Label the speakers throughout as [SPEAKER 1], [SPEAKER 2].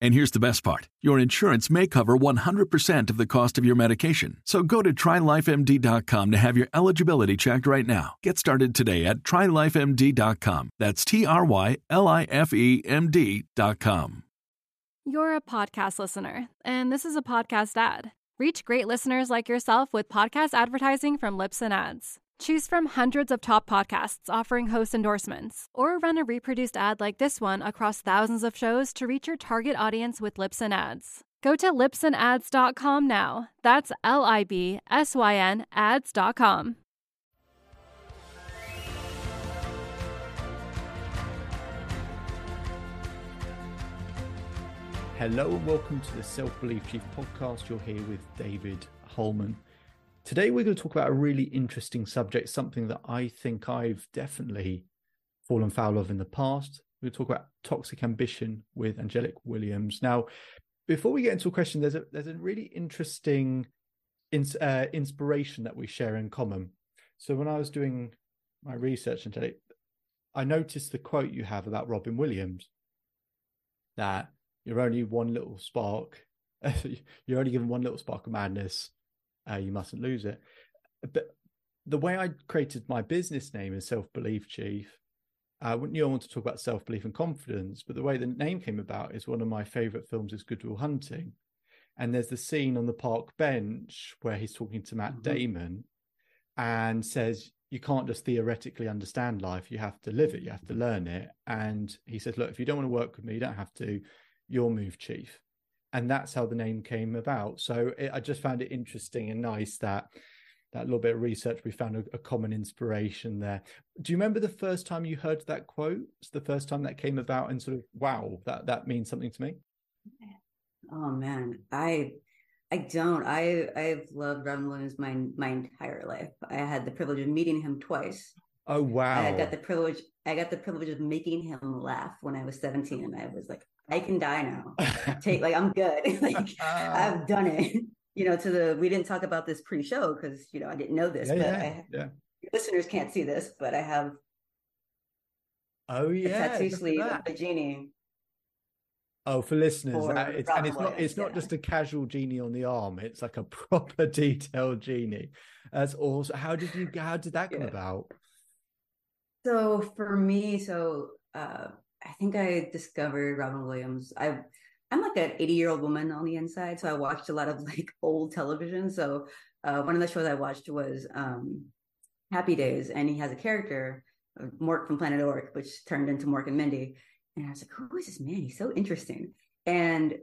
[SPEAKER 1] And here's the best part your insurance may cover 100% of the cost of your medication. So go to trylifemd.com to have your eligibility checked right now. Get started today at trylifemd.com. That's T R Y L I F E M D.com.
[SPEAKER 2] You're a podcast listener, and this is a podcast ad. Reach great listeners like yourself with podcast advertising from Libsyn Ads. Choose from hundreds of top podcasts offering host endorsements, or run a reproduced ad like this one across thousands of shows to reach your target audience with Libsyn Ads. Go to libsynads.com now. That's L I B S Y N ads.com.
[SPEAKER 3] Hello and welcome to the Self Belief Chief podcast. You're here with David Holman. Today, we're going to talk about a really interesting subject, something that I think I've definitely fallen foul of in the past. We'll talk about toxic ambition with Angelic Williams. Now, before we get into a question, there's a there's a really interesting ins, uh, inspiration that we share in common. So when I was doing my research, Angelic, I noticed the quote you have about Robin Williams that you're only one little spark, you're only given one little spark of madness, uh, you mustn't lose it. But the way I created my business name is Self Belief Chief. I wouldn't you all want to talk about self belief and confidence, but the way the name came about is one of my favorite films is Good Will Hunting. And there's the scene on the park bench where he's talking to Matt mm-hmm. Damon and says, You can't just theoretically understand life, you have to live it, you have to learn it. And he says, Look, if you don't want to work with me, you don't have to, you'll move chief and that's how the name came about. So it, I just found it interesting and nice that that little bit of research we found a, a, common inspiration there. Do you remember the first time you heard that quote? It's the first time that came about, and sort of wow, that that means something to me.
[SPEAKER 4] Oh man, I I don't. I I've loved Robin Williams my my entire life. I had the privilege of meeting him twice.
[SPEAKER 3] Oh wow!
[SPEAKER 4] I got the privilege. I got the privilege of making him laugh when I was seventeen, and I was like, I can die now. Take like I'm good. like I've done it. You know, to the we didn't talk about this pre-show because you know I didn't know this,
[SPEAKER 3] yeah,
[SPEAKER 4] but
[SPEAKER 3] yeah,
[SPEAKER 4] I,
[SPEAKER 3] yeah.
[SPEAKER 4] listeners can't see this, but I have
[SPEAKER 3] Oh yeah,
[SPEAKER 4] tattoo sleeve of the genie.
[SPEAKER 3] Oh, for listeners, that, it's, and it's not it's not just a casual genie on the arm; it's like a proper detailed genie. That's awesome. How did you? How did that come yeah. about?
[SPEAKER 4] So for me, so uh, I think I discovered Robin Williams. I I'm like an 80 year old woman on the inside, so I watched a lot of like old television. So uh, one of the shows I watched was um, Happy Days, and he has a character, uh, Mork from Planet Ork, which turned into Mork and Mindy. And I was like, who is this man? He's so interesting. And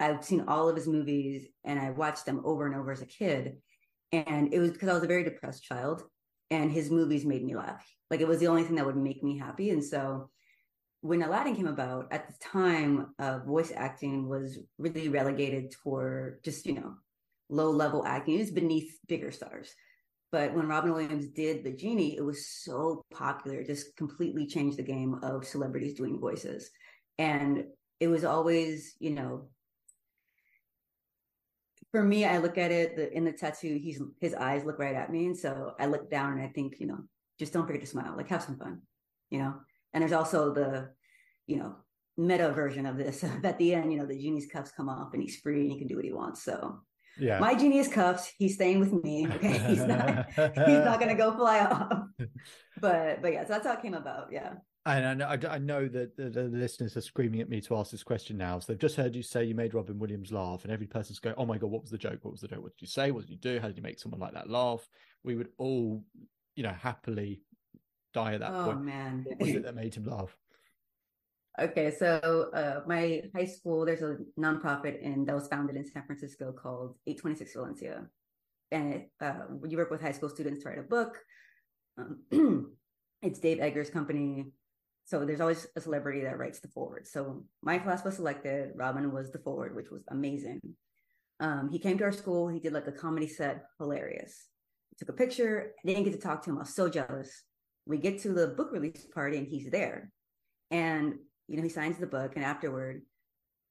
[SPEAKER 4] I've seen all of his movies, and I watched them over and over as a kid. And it was because I was a very depressed child, and his movies made me laugh. Like it was the only thing that would make me happy. And so when Aladdin came about, at the time, uh, voice acting was really relegated for just, you know, low level acting. It was beneath bigger stars. But when Robin Williams did The Genie, it was so popular, it just completely changed the game of celebrities doing voices. And it was always, you know, for me, I look at it the, in the tattoo, he's his eyes look right at me. And so I look down and I think, you know, just don't forget to smile, like have some fun, you know? And there's also the, you know, meta version of this. At the end, you know, the genie's cuffs come off and he's free and he can do what he wants. So
[SPEAKER 3] yeah,
[SPEAKER 4] my genie is cuffed. He's staying with me. Okay, he's not. he's not going to go fly off. But but yeah, so that's how it came about. Yeah.
[SPEAKER 3] And I know, I know that the, listeners are screaming at me to ask this question now. So they've just heard you say you made Robin Williams laugh, and every person's going, "Oh my god, what was the joke? What was the joke? What did you say? What did you do? How did you make someone like that laugh?" We would all, you know, happily die at that point.
[SPEAKER 4] oh,
[SPEAKER 3] point.
[SPEAKER 4] man.
[SPEAKER 3] What was it that made him laugh?
[SPEAKER 4] Okay, so uh, my high school, there's a nonprofit and that was founded in San Francisco called 826 Valencia, and it, uh, you work with high school students to write a book. Um, it's Dave Eggers' company, so there's always a celebrity that writes the foreword. So my class was selected. Robin was the foreword, which was amazing. Um, he came to our school. He did like a comedy set, hilarious. Took a picture. I didn't get to talk to him. I was so jealous. We get to the book release party and he's there, and you know, he signs the book and afterward,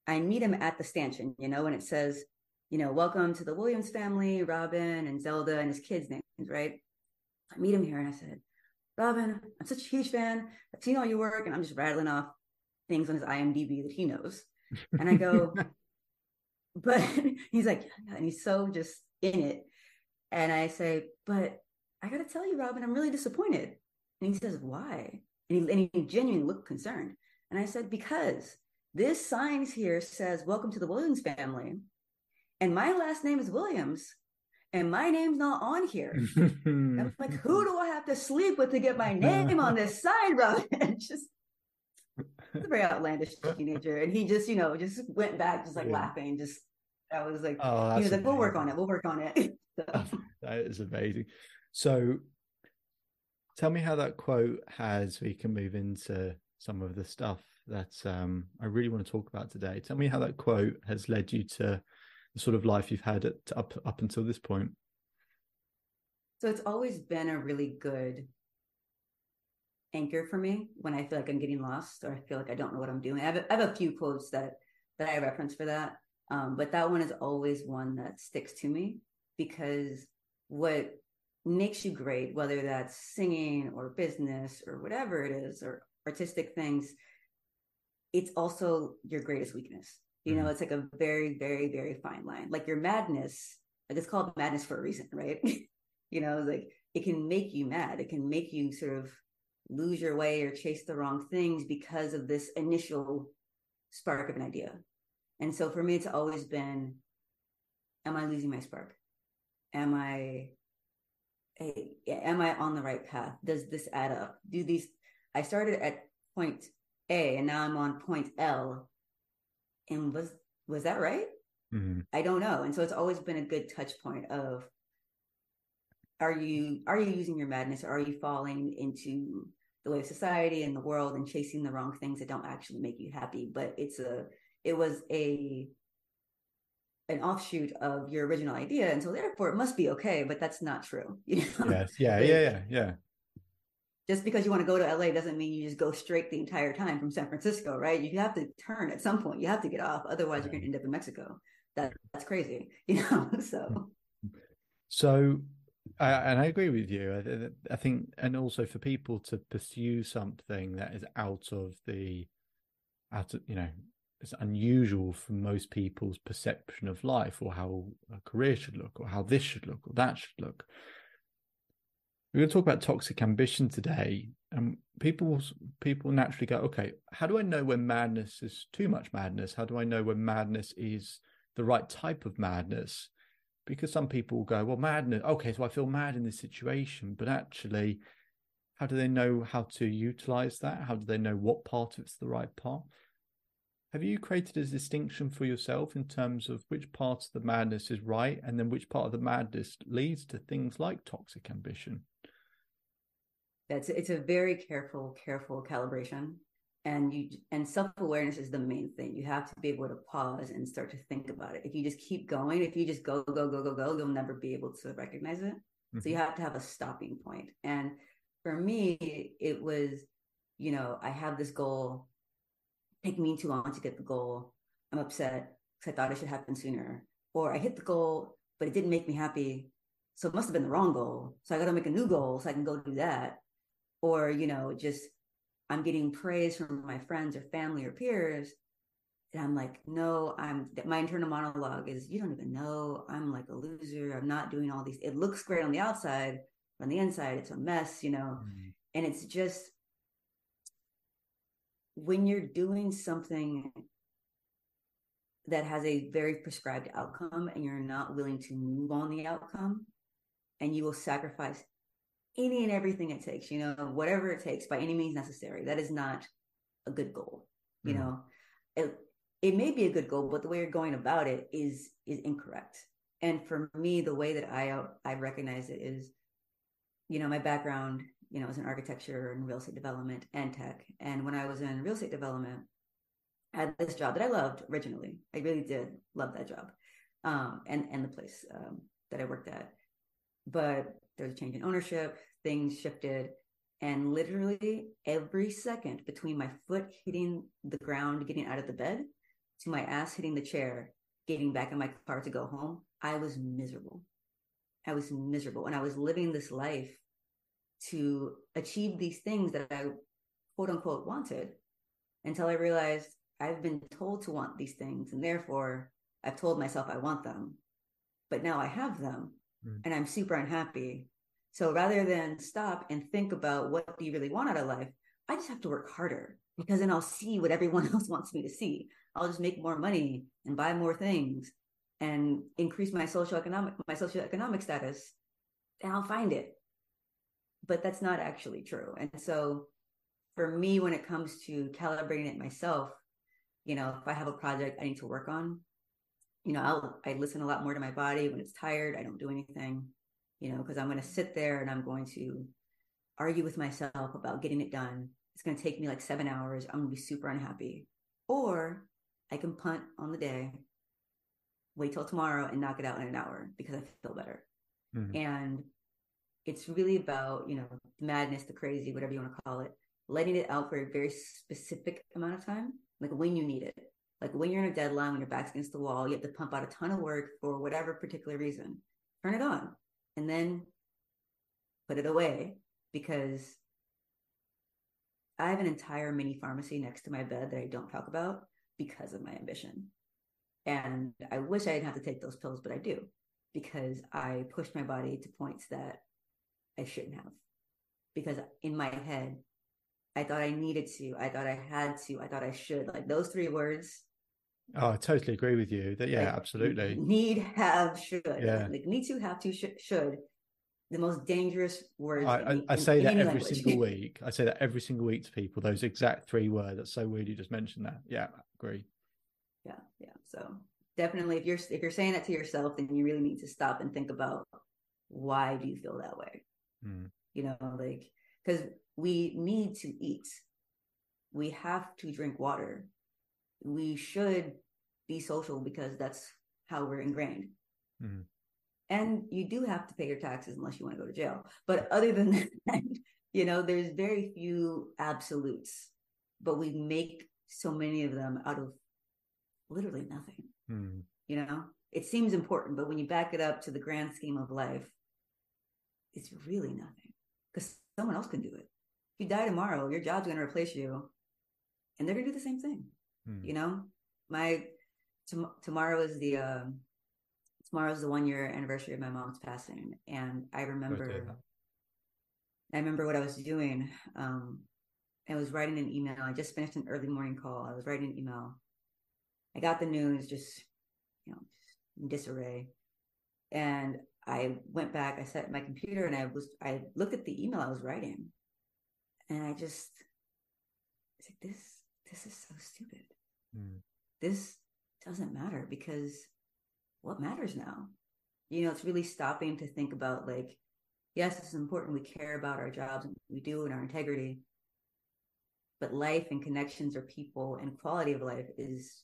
[SPEAKER 4] I meet him at the stanchion, you know, and it says, you know, welcome to the Williams family, Robin and Zelda and his kids' names, right? I meet him here and I said, Robin, I'm such a huge fan. I've seen all your work and I'm just rattling off things on his IMDb that he knows. And I go, but he's like, and he's so just in it. And I say, but I got to tell you, Robin, I'm really disappointed. And he says, why? And he, and he genuinely looked concerned. And I said, because this signs here says, Welcome to the Williams family. And my last name is Williams. And my name's not on here. I'm like, who do I have to sleep with to get my name on this sign, Robin? just a very outlandish teenager. And he just, you know, just went back, just like yeah. laughing. Just, I was like, oh, he was like, we'll work on it. We'll work on it. so.
[SPEAKER 3] That is amazing. So tell me how that quote has, we can move into some of the stuff that um, I really want to talk about today. Tell me how that quote has led you to the sort of life you've had at, up up until this point.
[SPEAKER 4] So it's always been a really good anchor for me when I feel like I'm getting lost or I feel like I don't know what I'm doing. I have a, I have a few quotes that that I reference for that, um, but that one is always one that sticks to me because what makes you great, whether that's singing or business or whatever it is, or artistic things, it's also your greatest weakness. You mm-hmm. know, it's like a very, very, very fine line. Like your madness, like it's called madness for a reason, right? you know, like it can make you mad. It can make you sort of lose your way or chase the wrong things because of this initial spark of an idea. And so for me, it's always been, am I losing my spark? Am I, am I on the right path? Does this add up? Do these I started at point A and now I'm on point L. And was was that right? Mm-hmm. I don't know. And so it's always been a good touch point of are you are you using your madness or are you falling into the way of society and the world and chasing the wrong things that don't actually make you happy? But it's a it was a an offshoot of your original idea and so therefore it must be okay but that's not true you
[SPEAKER 3] know? yes yeah yeah yeah yeah
[SPEAKER 4] just because you want to go to LA doesn't mean you just go straight the entire time from San Francisco, right? You have to turn at some point. You have to get off, otherwise you're going to end up in Mexico. That that's crazy, you know. so,
[SPEAKER 3] so, I, and I agree with you. I, I think, and also for people to pursue something that is out of the, out of you know, it's unusual for most people's perception of life or how a career should look or how this should look or that should look we're going to talk about toxic ambition today and people people naturally go okay how do i know when madness is too much madness? How do i know when madness is the right type of madness? Because some people will go well madness okay so i feel mad in this situation but actually how do they know how to utilize that? How do they know what part of it's the right part? Have you created a distinction for yourself in terms of which part of the madness is right and then which part of the madness leads to things like toxic ambition
[SPEAKER 4] that's it's a very careful careful calibration. And you and self-awareness is the main thing. You have to be able to pause and start to think about it. If you just keep going if you just go go go go go you'll never be able to recognize it. Mm-hmm. so you have to have a stopping point. And for me it was you know i have this goal. Take me too long to get the goal. I'm upset because i thought it should happen sooner. Or i hit the goal but it didn't make me happy. So it must have been the wrong goal. So i got to make a new goal so i can go do that or you know just i'm getting praise from my friends or family or peers and i'm like no i'm my internal monologue is you don't even know i'm like a loser i'm not doing all these it looks great on the outside on the inside it's a mess you know mm-hmm. and it's just when you're doing something that has a very prescribed outcome and you're not willing to move on the outcome and you will sacrifice any and everything it takes, you know, whatever it takes by any means necessary. That is not a good goal. You mm. know, it, it may be a good goal, but the way you're going about it is is incorrect. And for me, the way that I I recognize it is, you know, my background, you know, is in architecture and real estate development and tech. And when I was in real estate development, I had this job that I loved originally. I really did love that job, um, and and the place um, that I worked at. But there was a change in ownership, things shifted, and literally every second between my foot hitting the ground, getting out of the bed, to my ass hitting the chair, getting back in my car to go home, I was miserable. I was miserable. And I was living this life to achieve these things that I quote unquote wanted until I realized I've been told to want these things. And therefore, I've told myself I want them. But now I have them mm. and I'm super unhappy. So rather than stop and think about what do you really want out of life, I just have to work harder because then I'll see what everyone else wants me to see. I'll just make more money and buy more things and increase my social economic my socioeconomic status, and I'll find it. But that's not actually true. And so for me, when it comes to calibrating it myself, you know, if I have a project I need to work on, you know, I'll I listen a lot more to my body when it's tired. I don't do anything, you know, because I'm going to sit there and I'm going to argue with myself about getting it done. It's going to take me like seven hours. I'm going to be super unhappy. Or I can punt on the day, wait till tomorrow and knock it out in an hour because I feel better. Mm-hmm. And it's really about, you know, the madness, the crazy, whatever you want to call it, letting it out for a very specific amount of time, like when you need it. Like when you're in a deadline, when your back's against the wall, you have to pump out a ton of work for whatever particular reason. Turn it on and then put it away because I have an entire mini pharmacy next to my bed that I don't talk about because of my ambition. And I wish I didn't have to take those pills, but I do because I pushed my body to points that I shouldn't have. Because in my head, I thought I needed to, I thought I had to, I thought I should. Like those three words.
[SPEAKER 3] Oh, I totally agree with you. That yeah, like, absolutely.
[SPEAKER 4] Need, have, should. Yeah. Like need to, have to, should. should the most dangerous words.
[SPEAKER 3] I, I, I say that every language. single week. I say that every single week to people. Those exact three words. That's so weird. You just mentioned that. Yeah, agree.
[SPEAKER 4] Yeah, yeah. So definitely, if you're if you're saying that to yourself, then you really need to stop and think about why do you feel that way. Mm. You know, like because we need to eat. We have to drink water. We should be social because that's how we're ingrained. Mm and you do have to pay your taxes unless you want to go to jail but other than that you know there's very few absolutes but we make so many of them out of literally nothing hmm. you know it seems important but when you back it up to the grand scheme of life it's really nothing because someone else can do it if you die tomorrow your job's going to replace you and they're going to do the same thing hmm. you know my t- tomorrow is the uh, tomorrow's the one year anniversary of my mom's passing, and I remember, I remember what I was doing. Um, I was writing an email. I just finished an early morning call. I was writing an email. I got the news, just you know, in disarray, and I went back. I sat at my computer, and I was I looked at the email I was writing, and I just it's like this. This is so stupid. Mm. This doesn't matter because what matters now? You know, it's really stopping to think about like, yes, it's important. We care about our jobs and we do and our integrity. But life and connections or people and quality of life is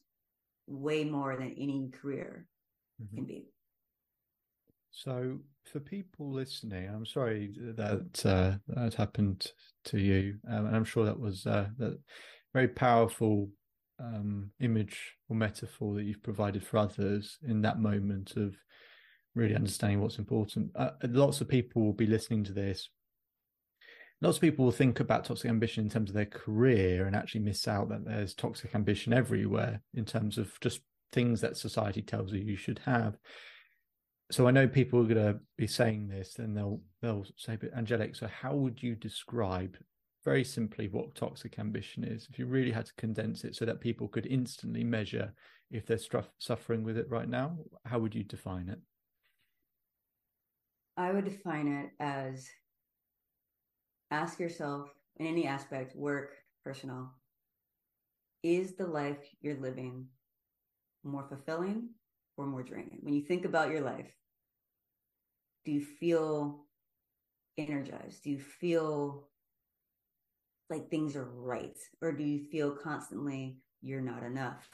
[SPEAKER 4] way more than any career mm-hmm. can be.
[SPEAKER 3] So, for people listening, I'm sorry that uh, that happened to you, um, and I'm sure that was uh, that very powerful um, image or metaphor that you've provided for others in that moment of really understanding what's important. Uh, lots of people will be listening to this. Lots of people will think about toxic ambition in terms of their career and actually miss out that there's toxic ambition everywhere in terms of just things that society tells you you should have. So I know people are going to be saying this, and they'll they'll say, "But Angelic, so how would you describe very simply what toxic ambition is, if you really had to condense it so that people could instantly measure if they're suffering with it right now, how would you define it?
[SPEAKER 4] I would define it as ask yourself in any aspect, work, personal, is the life you're living more fulfilling or more draining? When you think about your life, do you feel energized? Do you feel like things are right? Or do you feel constantly you're not enough?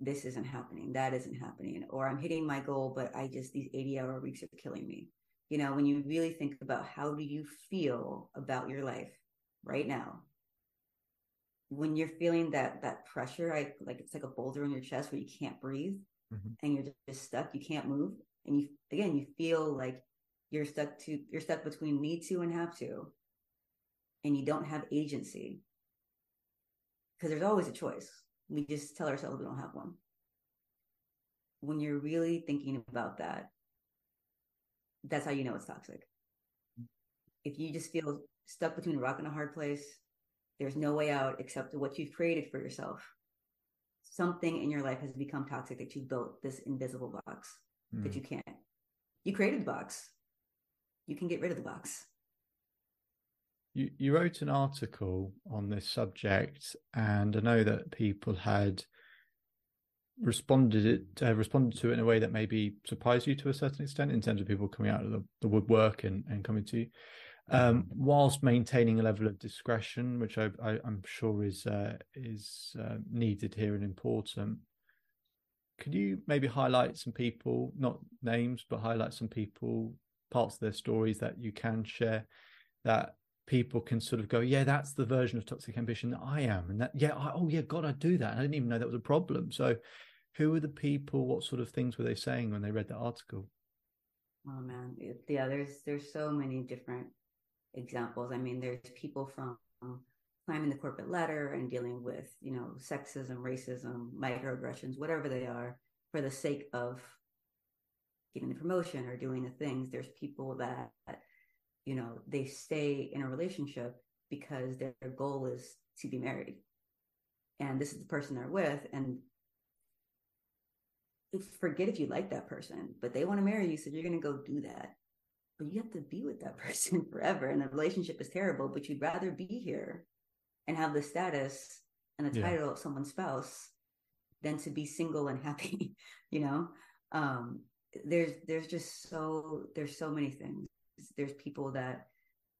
[SPEAKER 4] This isn't happening. That isn't happening. Or I'm hitting my goal, but I just, these 80 hour weeks are killing me. You know, when you really think about how do you feel about your life right now? When you're feeling that that pressure, I like it's like a boulder in your chest where you can't breathe mm-hmm. and you're just stuck, you can't move. And you again, you feel like you're stuck to you're stuck between need to and have to. And you don't have agency. Because there's always a choice. We just tell ourselves we don't have one. When you're really thinking about that that's how you know it's toxic. If you just feel stuck between a rock and a hard place there's no way out except what you've created for yourself. Something in your life has become toxic that you built this invisible box mm. that you can't. You created the box you can get rid of the box.
[SPEAKER 3] You, you wrote an article on this subject, and I know that people had responded it uh, responded to it in a way that maybe surprised you to a certain extent in terms of people coming out of the, the woodwork and, and coming to you um, whilst maintaining a level of discretion which I, am sure is uh, is uh, needed here and important could you maybe highlight some people not names but highlight some people parts of their stories that you can share that people can sort of go, yeah, that's the version of toxic ambition that I am. And that, yeah, I, oh, yeah, God, I do that. I didn't even know that was a problem. So, who are the people? What sort of things were they saying when they read the article?
[SPEAKER 4] Oh, man. Yeah, there's, there's so many different examples. I mean, there's people from um, climbing the corporate ladder and dealing with, you know, sexism, racism, microaggressions, whatever they are, for the sake of getting the promotion or doing the things. There's people that you know they stay in a relationship because their, their goal is to be married. And this is the person they're with and forget if you like that person but they want to marry you so you're going to go do that. But you have to be with that person forever and the relationship is terrible but you'd rather be here and have the status and the yeah. title of someone's spouse than to be single and happy you know? Um there's there's just so there's so many things. There's people that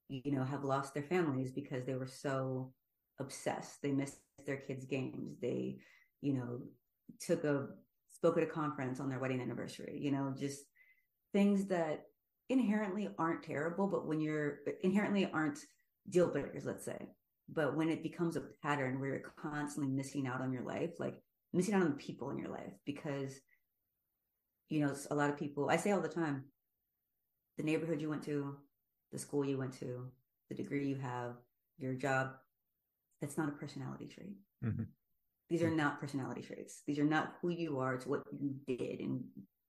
[SPEAKER 4] you know have lost their families because they were so obsessed. They missed their kids games. They you know took a spoke at a conference on their wedding anniversary you know just things that inherently aren't terrible but when you're inherently aren't deal breakers let's say. But when it becomes a pattern where you're constantly missing out on your life like missing out on the people in your life because you know, a lot of people, I say all the time, the neighborhood you went to, the school you went to, the degree you have, your job, that's not a personality trait. Mm-hmm. These are not personality traits. These are not who you are. It's what you did, and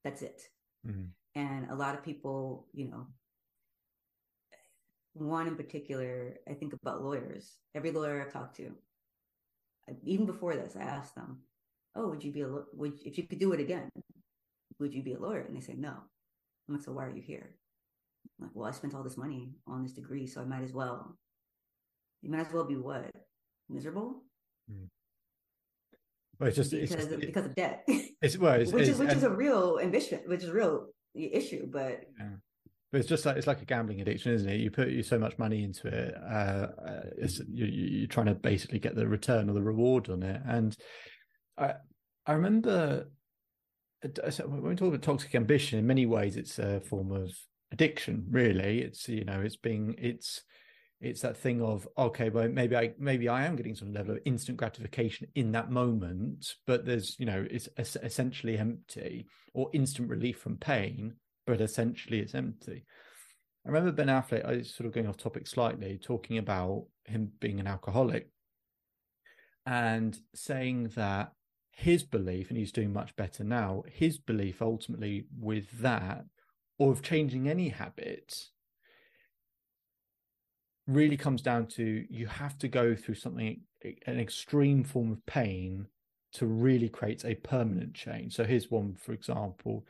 [SPEAKER 4] that's it. Mm-hmm. And a lot of people, you know, one in particular, I think about lawyers. Every lawyer I've talked to, even before this, I asked them, "Oh, would you be a would if you could do it again? Would you be a lawyer? And they say, no. I'm like, so why are you here? I'm like, well, I spent all this money on this degree, so I might as well. You might as well be what? Miserable?
[SPEAKER 3] Mm. Well, it's just
[SPEAKER 4] because
[SPEAKER 3] it's
[SPEAKER 4] of, because of debt.
[SPEAKER 3] It's well, it's,
[SPEAKER 4] which is which is a real ambition, which is a real issue, but.
[SPEAKER 3] Yeah. But it's just like it's like a gambling addiction, isn't it? You put you so much money into it, uh, you, you're trying to basically get the return or the reward on it. And I I remember when we talk about toxic ambition, in many ways, it's a form of addiction. Really, it's you know, it's being it's it's that thing of okay, well, maybe I maybe I am getting some level of instant gratification in that moment, but there's you know, it's essentially empty or instant relief from pain, but essentially it's empty. I remember Ben Affleck, I sort of going off topic slightly, talking about him being an alcoholic and saying that his belief, and he's doing much better now, his belief ultimately with that, or of changing any habit, really comes down to you have to go through something, an extreme form of pain to really create a permanent change. So here's one, for example,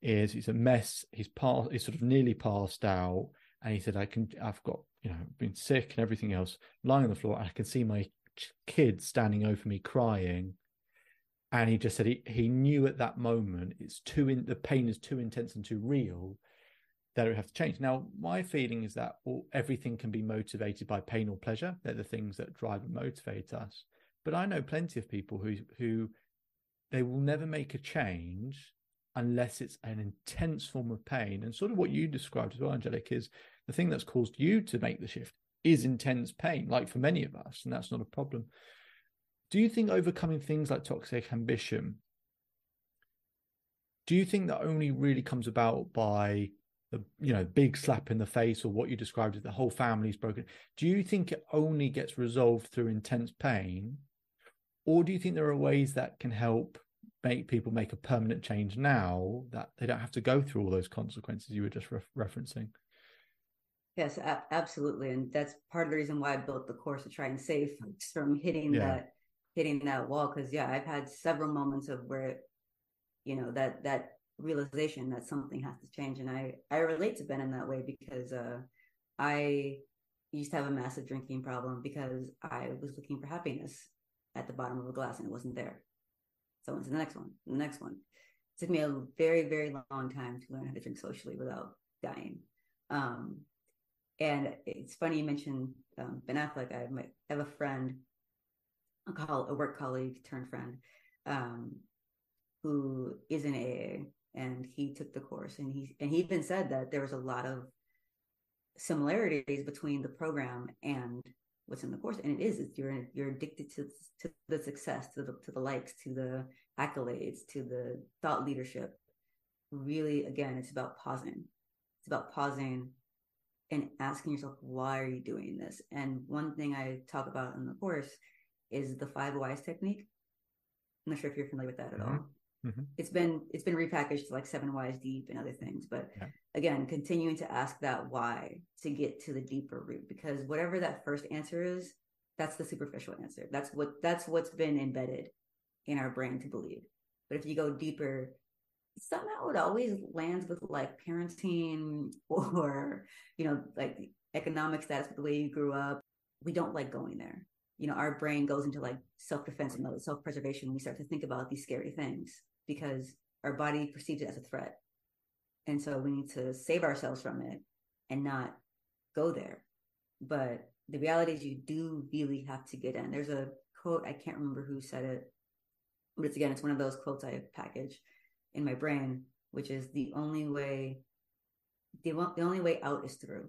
[SPEAKER 3] is he's a mess, he's passed, he's sort of nearly passed out, and he said, I can I've got, you know, been sick and everything else, lying on the floor, I can see my kid standing over me crying and he just said he, he knew at that moment it's too in the pain is too intense and too real that it would have to change. Now my feeling is that all, everything can be motivated by pain or pleasure. They're the things that drive and motivate us. But i know plenty of people who who they will never make a change unless it's an intense form of pain. And sort of what you described as well angelic is the thing that's caused you to make the shift is intense pain like for many of us and that's not a problem do you think overcoming things like toxic ambition do you think that only really comes about by the you know big slap in the face or what you described as the whole family's broken? Do you think it only gets resolved through intense pain? Or do you think there are ways that can help make people make a permanent change now that they don't have to go through all those consequences you were just re- referencing?
[SPEAKER 4] Yes a- absolutely. And that's part of the reason why i built the course to try and save folks from hitting yeah. that hitting that wall because yeah i've had several moments of where you know that that realization that something has to change and i i relate to ben in that way because uh i used to have a massive drinking problem because i was looking for happiness at the bottom of a glass and it wasn't there. So on to the next one the next one. It took me a very very long time to learn how to drink socially without dying. Um and it's funny you mentioned um, ben affleck. I have a friend a call a work colleague turned friend um, who is an AA and he took the course and he and he even said that there was a lot of similarities between the program and what's in the course and it is it's, you're you're addicted to to the success to the to the likes to the accolades to the thought leadership. Really again it's about pausing. It's about pausing and asking yourself why are you doing this? And one thing i talk about in the course is the five whys technique. I'm not sure if you're familiar with that at mm-hmm. all. Mm-hmm. It's been it's been repackaged to like seven whys deep and other things, but yeah. again, continuing to ask that why to get to the deeper root because whatever that first answer is, that's the superficial answer. That's what that's what's been embedded in our brain to believe. But if you go deeper, somehow it always lands with like parenting or you know like economic status, the way you grew up. We don't like going there you know, our brain goes into like self-defense mode, self-preservation. We start to think about these scary things because our body perceives it as a threat. And so we need to save ourselves from it and not go there. But the reality is you do really have to get in. There's a quote, I can't remember who said it, but it's again, it's one of those quotes I package in my brain, which is the only way, the, the only way out is through.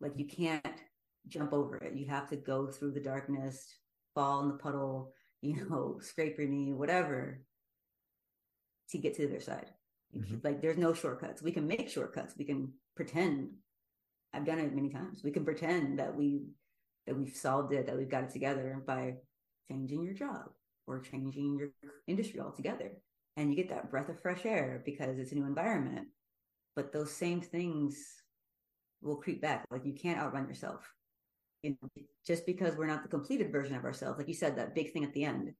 [SPEAKER 4] Like you can't jump over it. You have to go through the darkness, fall in the puddle, you know, scrape your knee, whatever, to get to the other side. Mm-hmm. Like there's no shortcuts. We can make shortcuts. We can pretend. I've done it many times. We can pretend that we that we've solved it, that we've got it together by changing your job or changing your industry altogether. And you get that breath of fresh air because it's a new environment. But those same things will creep back. Like you can't outrun yourself you know, just because we're not the completed version of ourselves, like you said, that big thing at the end,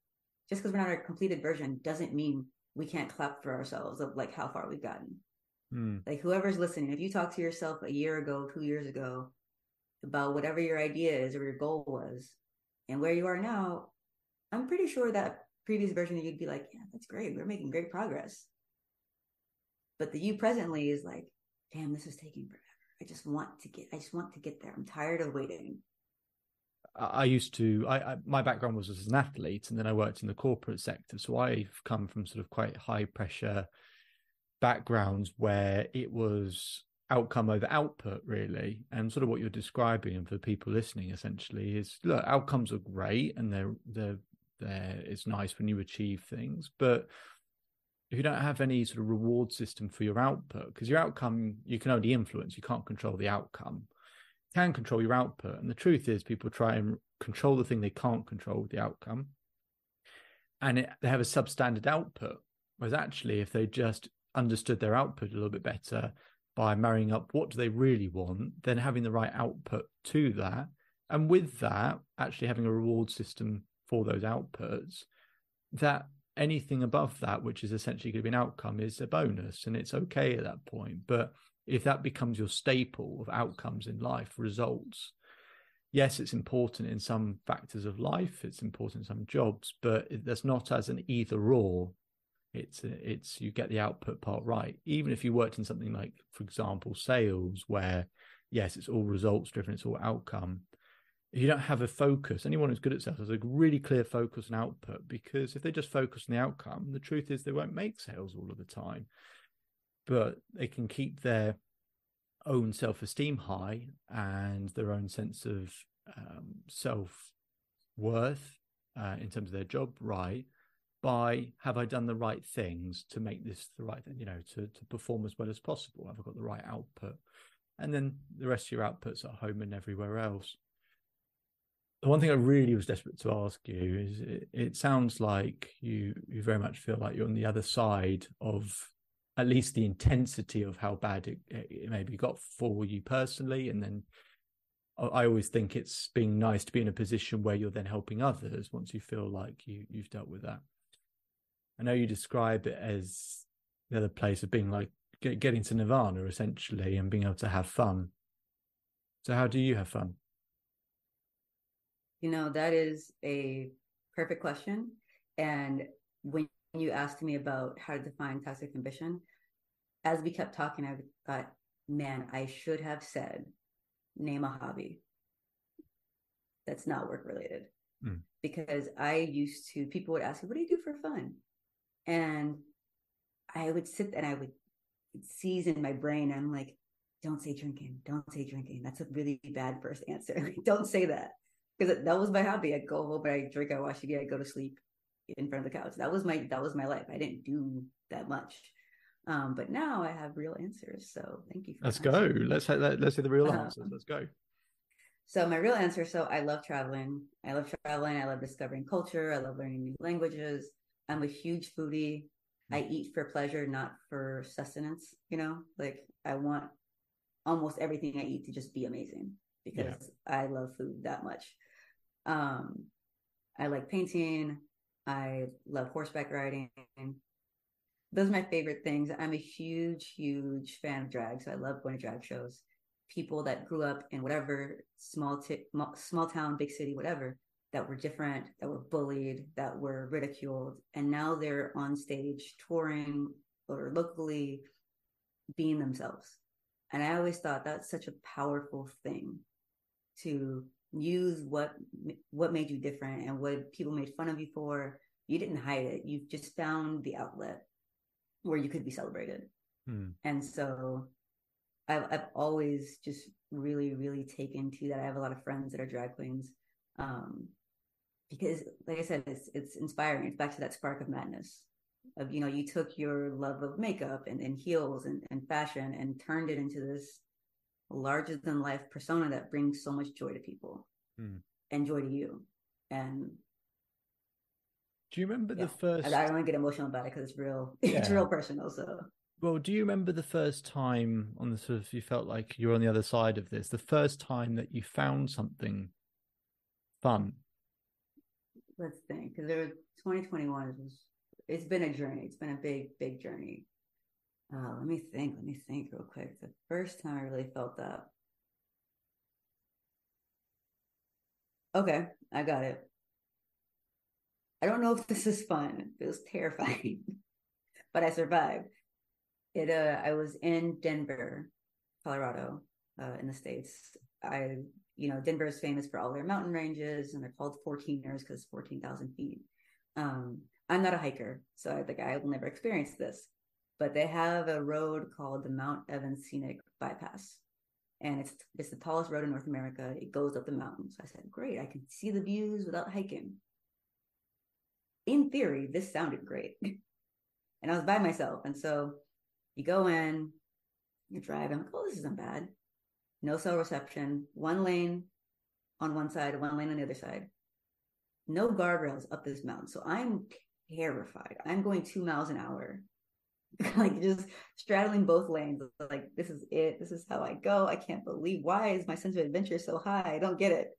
[SPEAKER 4] just because we're not a completed version doesn't mean we can't clap for ourselves of like how far we've gotten. Mm. Like whoever's listening, if you talk to yourself a year ago, two years ago, about whatever your idea is or your goal was, and where you are now, I'm pretty sure that previous version you'd be like, yeah, that's great. We're making great progress. But the you presently is like, damn, this is taking forever. I just want to get, I just want to get there. I'm tired of waiting.
[SPEAKER 3] I used to. I, I, my background was as an athlete, and then I worked in the corporate sector. So I've come from sort of quite high pressure backgrounds where it was outcome over output, really, and sort of what you're describing. And for people listening, essentially, is look, outcomes are great, and they're they're there. It's nice when you achieve things, but if you don't have any sort of reward system for your output, because your outcome you can only influence, you can't control the outcome can control your output. And the truth is, people try and control the thing they can't control, with the outcome. And it, they have a substandard output. Whereas actually, if they just understood their output a little bit better by marrying up what do they really want, then having the right output to that. And with that, actually having a reward system for those outputs, that anything above that, which is essentially going to be an outcome, is a bonus. And it's okay at that point. But if that becomes your staple of outcomes in life, results, yes, it's important in some factors of life, it's important in some jobs, but there's not as an either or. It's it's you get the output part right. Even if you worked in something like, for example, sales, where yes, it's all results driven, it's all outcome. You don't have a focus, anyone who's good at sales has a really clear focus and output because if they just focus on the outcome, the truth is they won't make sales all of the time. But they can keep their own self esteem high and their own sense of um, self worth uh, in terms of their job right by have I done the right things to make this the right thing, you know, to, to perform as well as possible? Have I got the right output? And then the rest of your outputs at home and everywhere else. The one thing I really was desperate to ask you is it, it sounds like you you very much feel like you're on the other side of at least the intensity of how bad it, it maybe got for you personally and then i always think it's being nice to be in a position where you're then helping others once you feel like you you've dealt with that. I know you describe it as the other place of being like get, getting to nirvana essentially and being able to have fun. So how do you have fun?
[SPEAKER 4] You know that is a perfect question. And when you asked me about how to define toxic ambition, as we kept talking, I thought, man, I should have said, name a hobby that's not work related. Mm. Because I used to, people would ask me, what do you do for fun? And I would sit and I would seize in my brain. I'm like, don't say drinking. Don't say drinking. That's a really bad first answer. Don't say that. Because that was my hobby. I'd go home, but I drink, I watch TV, I go to sleep in front of the couch. That was my that was my life. I didn't do that much. Um, but now I have real answers. So thank you.
[SPEAKER 3] let's go. Let's let, let's see the real um, answers. Let's go.
[SPEAKER 4] So my real answer. So I love traveling. I love traveling. I love discovering culture. I love learning new languages. I'm a huge foodie. I mm. eat for pleasure, not for sustenance. You know, like I want almost everything I eat to just be amazing because yeah. I love food that much. Um, I like painting. I love horseback riding. Those are my favorite things. I'm a huge, huge fan of drag. So I love going to drag shows. People that grew up in whatever small, t- small town, big city, whatever, that were different, that were bullied, that were ridiculed. And now they're on stage touring or locally being themselves. And I always thought that's such a powerful thing to use what what made you different and what people made fun of you for. You didn't hide it. You just found the outlet where you could be celebrated. Hmm. and so I've, I've always just really really taken to that. I have a lot of friends that are drag queens um, because like i said it's it's inspiring. It's back to that spark of madness of you know you took your love of makeup and, and heels and, and fashion and turned it into this larger than life persona that brings so much joy to people mm. and joy to you. And
[SPEAKER 3] do you remember yeah, the first?
[SPEAKER 4] I, I don't want to get emotional about it because it's real. Yeah. It's real personal. So.
[SPEAKER 3] Well, do you remember the first time on the sort of you felt like you were on the other side of this? The first time that you found something fun.
[SPEAKER 4] Let's think, because there was 2021 was it's been a journey. It's been a big, big journey. Uh, let me think. Let me think real quick. The first time I really felt that. Okay, I got it. I don't know if this is fun. It was terrifying, but I survived. It. Uh, I was in Denver, Colorado, uh, in the states. I, you know, Denver is famous for all their mountain ranges, and they're called 14ers because 14,000 feet. Um, I'm not a hiker, so I think I will never experience this but they have a road called the Mount Evans Scenic Bypass. And it's it's the tallest road in North America. It goes up the mountain. So I said, great, I can see the views without hiking. In theory, this sounded great. and I was by myself. And so you go in, you drive. I'm like, oh, this isn't bad. No cell reception, one lane on one side, one lane on the other side. No guardrails up this mountain. So I'm terrified. I'm going two miles an hour like just straddling both lanes like this is it. This is how i go. I can't believe why is my sense of adventure so high? I don't get it.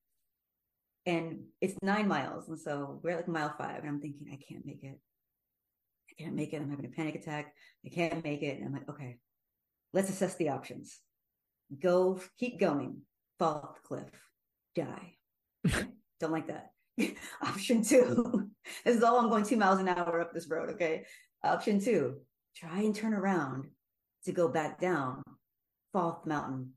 [SPEAKER 4] And it's nine miles and so we're at like mile five and i'm thinking i can't make it. I can't make it. I'm having a panic attack. I can't make it. And i'm like okay let's assess the options. Go keep going. Fall off the cliff. Die. Don't like that. Option two, this is all I'm going two miles an hour up this road. Okay. Option two, try and turn around to go back down, fall off the mountain,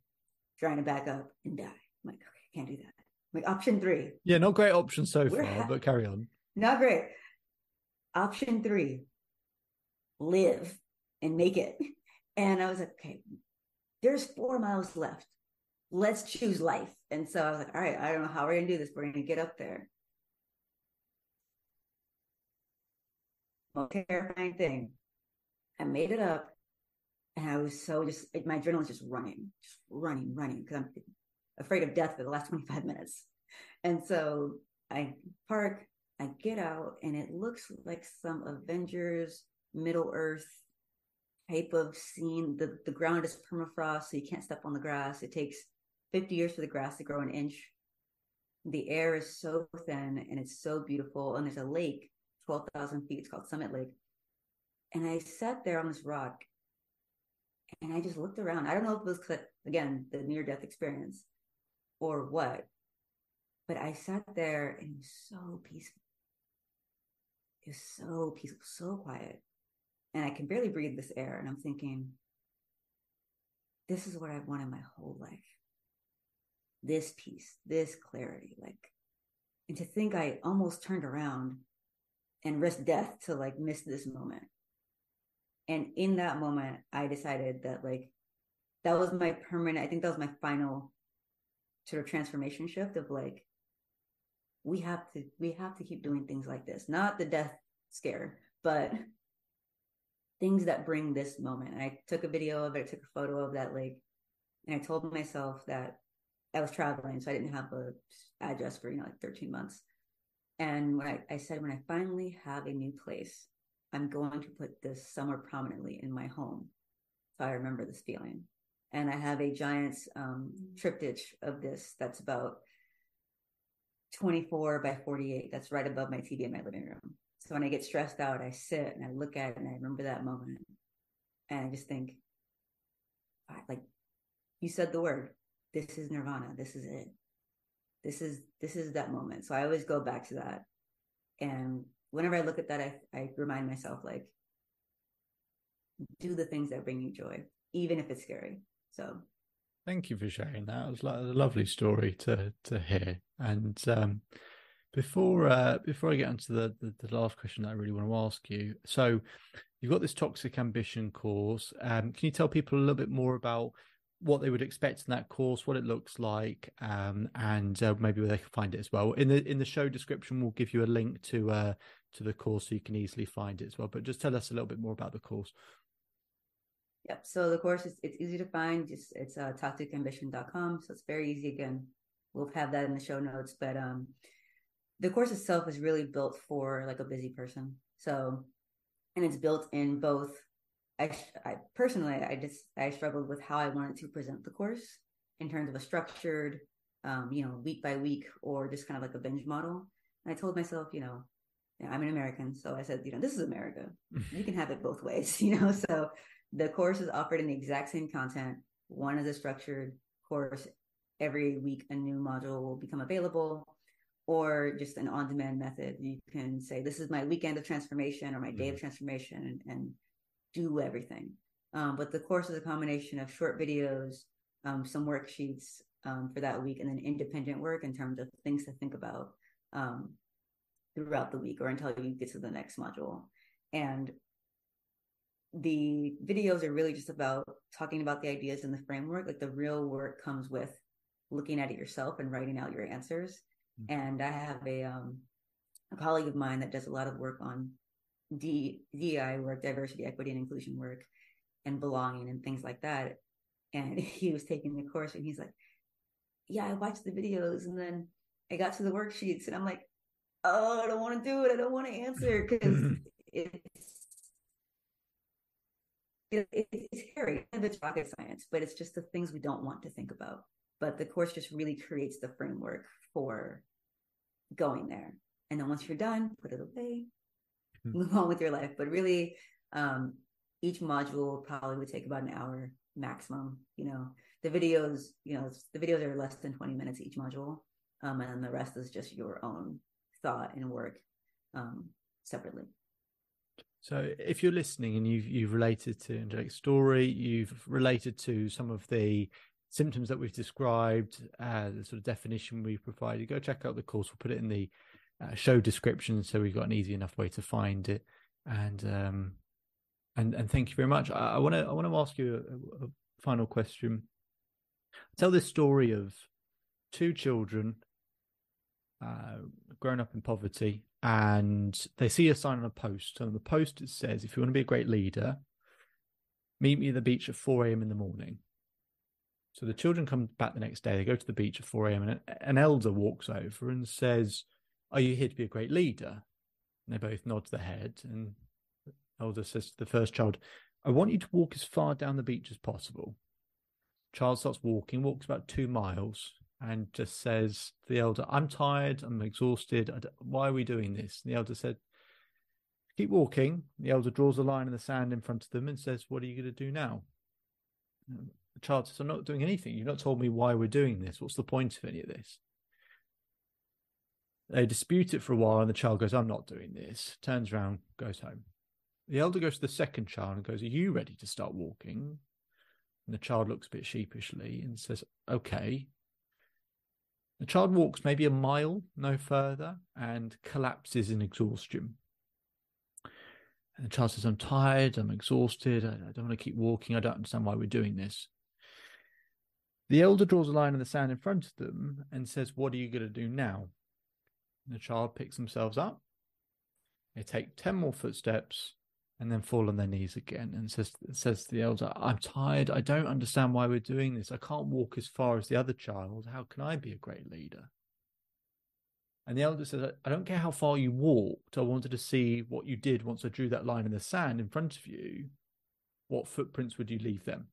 [SPEAKER 4] trying to back up and die. I'm like, okay, I can't do that. I'm like option three.
[SPEAKER 3] Yeah, not great option so far, ha- but carry on.
[SPEAKER 4] Not great. Option three, live and make it. And I was like, okay, there's four miles left. Let's choose life. And so I was like, all right, I don't know how we're going to do this. We're going to get up there. Most terrifying thing. I made it up and I was so just, my adrenaline was just running, just running, running because I'm afraid of death for the last 25 minutes. And so I park, I get out, and it looks like some Avengers Middle Earth type of scene. The the ground is permafrost, so you can't step on the grass. It takes 50 years for the grass to grow an inch. The air is so thin and it's so beautiful. And there's a lake, 12,000 feet. It's called Summit Lake. And I sat there on this rock and I just looked around. I don't know if it was, again, the near death experience or what, but I sat there and it was so peaceful. It was so peaceful, so quiet and I can barely breathe this air. And I'm thinking, this is what I've wanted my whole life. This peace, this clarity, like, and to think I almost turned around and risked death to like miss this moment. And in that moment, I decided that like that was my permanent, I think that was my final sort of transformation shift of like, we have to, we have to keep doing things like this, not the death scare, but things that bring this moment. And I took a video of it, I took a photo of that lake, and I told myself that I was traveling, so I didn't have a address for you know like 13 months. And when I, I said, when I finally have a new place, I'm going to put this somewhere prominently in my home. So I remember this feeling. And I have a giant um, triptych of this that's about 24 by 48. That's right above my TV in my living room. So when I get stressed out, I sit and I look at it and I remember that moment. And I just think, like you said the word, this is nirvana. This is it. This is, this is that moment. So I always go back to that. And whenever I look at that, I, I remind myself like, do the things that bring you joy, even if it's scary. So
[SPEAKER 3] thank you for sharing that. It was like a lovely story to, to hear. And, um, before uh, before I get onto the, the, the last question that I really want to ask you, so you've got this toxic ambition course. Um, can you tell people a little bit more about what they would expect in that course, what it looks like, um, and uh, maybe where they can find it as well. In the in the show description, we'll give you a link to uh, to the course so you can easily find it as well. But just tell us a little bit more about the course.
[SPEAKER 4] Yep. So the course is it's easy to find. Just it's uh, toxicambition.com. So it's very easy. Again, we'll have that in the show notes. But um, the course itself is really built for like a busy person. So, and it's built in both. I, I personally, I just I struggled with how I wanted to present the course in terms of a structured, um, you know, week by week or just kind of like a binge model. And I told myself, you know, I'm an American, so I said, you know, this is America. you can have it both ways, you know. So the course is offered in the exact same content. One is a structured course. Every week, a new module will become available or just an on-demand method. You can say, "This is my weekend of transformation" or my day of mm-hmm. transformation, and, and do everything. Um, but the course is a combination of short videos, um, some worksheets um, for that week, and then independent work in terms of things to think about um, throughout the week or until you get to the next module. And the videos are really just about talking about the ideas and the framework. Like the real work comes with looking at it yourself and writing out your answers and I have a um, a colleague of mine that does a lot of work on D, DEI work, diversity, equity, and inclusion work, and belonging and things like that. And he was taking the course, and he's like, "Yeah, I watched the videos, and then I got to the worksheets, and I'm like, oh, I don't want to do it. I don't want to answer because it's." It, it's scary. It's rocket science, but it's just the things we don't want to think about. But the course just really creates the framework for going there. And then once you're done, put it away, mm-hmm. move on with your life. But really, um, each module probably would take about an hour maximum. You know, the videos, you know, the videos are less than 20 minutes each module. um, and then the rest is just your own thought and work um, separately.
[SPEAKER 3] So, if you're listening and you've you've related to Angelic's story, you've related to some of the symptoms that we've described, uh, the sort of definition we provided, go check out the course. We'll put it in the uh, show description, so we've got an easy enough way to find it. And um, and and thank you very much. I want to I want to ask you a, a final question. Tell this story of two children uh, grown up in poverty, and they see a sign on a post. And on the post it says, "If you want to be a great leader, meet me at the beach at 4 a.m. in the morning." So the children come back the next day. They go to the beach at 4 a.m. and an elder walks over and says, "Are you here to be a great leader?" And they both nod their head. And the elder says to the first child, "I want you to walk as far down the beach as possible." Child starts walking, walks about two miles, and just says the elder, I'm tired, I'm exhausted. why are we doing this? And the elder said, Keep walking. The elder draws a line in the sand in front of them and says, What are you going to do now? The child says, I'm not doing anything. You've not told me why we're doing this. What's the point of any of this? They dispute it for a while, and the child goes, I'm not doing this, turns around, goes home. The elder goes to the second child and goes, Are you ready to start walking? And the child looks a bit sheepishly and says, Okay. The child walks maybe a mile, no further, and collapses in exhaustion. And the child says, I'm tired, I'm exhausted, I, I don't want to keep walking, I don't understand why we're doing this. The elder draws a line in the sand in front of them and says, What are you going to do now? And the child picks themselves up. They take 10 more footsteps and then fall on their knees again and says says to the elder, I'm tired. I don't understand why we're doing this. I can't walk as far as the other child. How can I be a great leader? And the elder says, I don't care how far you walked. I wanted to see what you did once I drew that line in the sand in front of you. What footprints would you leave them?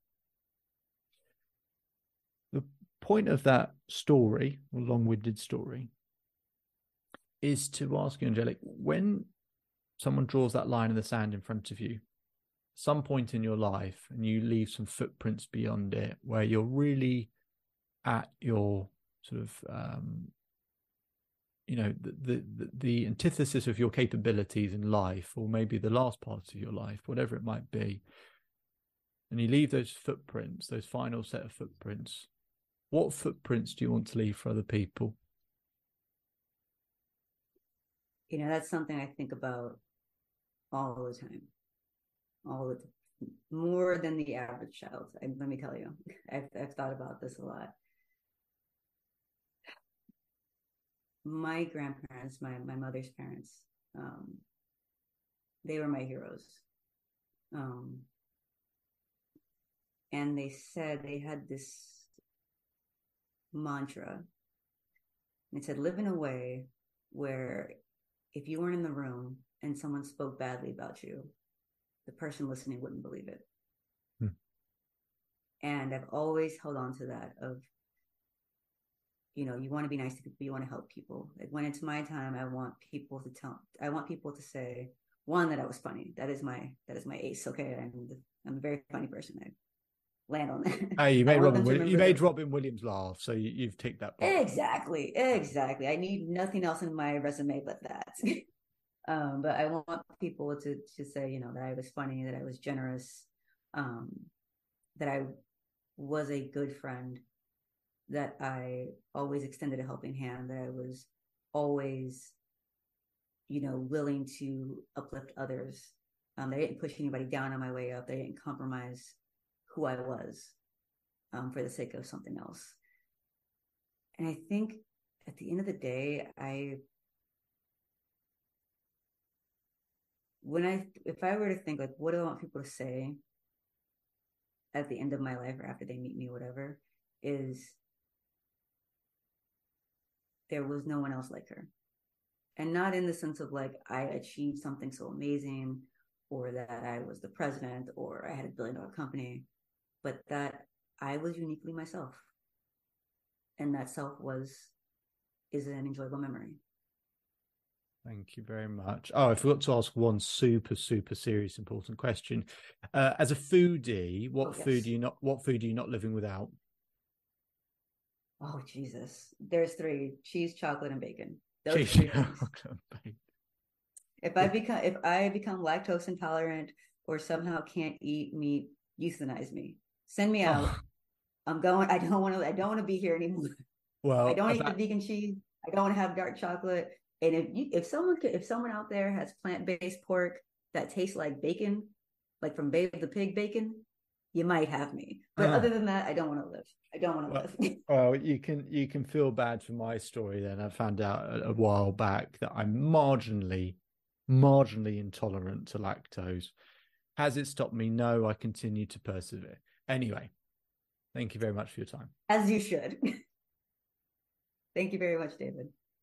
[SPEAKER 3] The point of that story, long winded story, is to ask you, Angelic, when someone draws that line in the sand in front of you, some point in your life, and you leave some footprints beyond it where you're really at your sort of um, you know the, the the antithesis of your capabilities in life or maybe the last part of your life whatever it might be. And you leave those footprints those final set of footprints. What footprints do you want to leave for other people?
[SPEAKER 4] You know that's something i think about all the time, all the time. more than the average child. I, let me tell you, I've, I've thought about this a lot. My grandparents, my my mother's parents, um, they were my heroes. Um, and they said they had this mantra. It said, live in a way where if you weren't in the room, and someone spoke badly about you, the person listening wouldn't believe it. Hmm. And I've always held on to that of, you know, you want to be nice to people, you want to help people. Like when it's my time, I want people to tell, I want people to say, one, that I was funny. That is my, that is my ace. Okay. I'm, the, I'm a very funny person. I land on that.
[SPEAKER 3] Hey, you made Robin, Will- you made Robin Williams laugh. So you, have ticked that.
[SPEAKER 4] Box. Exactly. Exactly. I need nothing else in my resume but that. Um, but I want people to to say, you know, that I was funny, that I was generous, um, that I was a good friend, that I always extended a helping hand, that I was always, you know, willing to uplift others. Um, I didn't push anybody down on my way up. I didn't compromise who I was um, for the sake of something else. And I think at the end of the day, I when I if I were to think like what do I want people to say at the end of my life or after they meet me, whatever, is there was no one else like her. And not in the sense of like I achieved something so amazing or that I was the president or I had a billion dollar company, but that I was uniquely myself. And that self was is an enjoyable memory.
[SPEAKER 3] Thank you very much. Oh, I forgot to ask one super, super serious, important question. Uh, as a foodie, what oh, yes. food do you not? What food are you not living without?
[SPEAKER 4] Oh Jesus. There's three: cheese, chocolate, and bacon.
[SPEAKER 3] Those cheese, chocolate,
[SPEAKER 4] bacon. If I become if I become lactose intolerant or somehow can't eat meat, euthanize me. Send me out. Oh. I'm going. I don't want to. I don't want to be here anymore. Well, I don't eat the vegan cheese. I don't want to have dark chocolate. And if you, if someone could, if someone out there has plant based pork that tastes like bacon, like from Babe the Pig bacon, you might have me. But uh, other than that, I don't want to live. I don't want to
[SPEAKER 3] well,
[SPEAKER 4] live.
[SPEAKER 3] well, you can you can feel bad for my story. Then I found out a, a while back that I'm marginally, marginally intolerant to lactose. Has it stopped me? No, I continue to persevere. Anyway, thank you very much for your time.
[SPEAKER 4] As you should. thank you very much, David.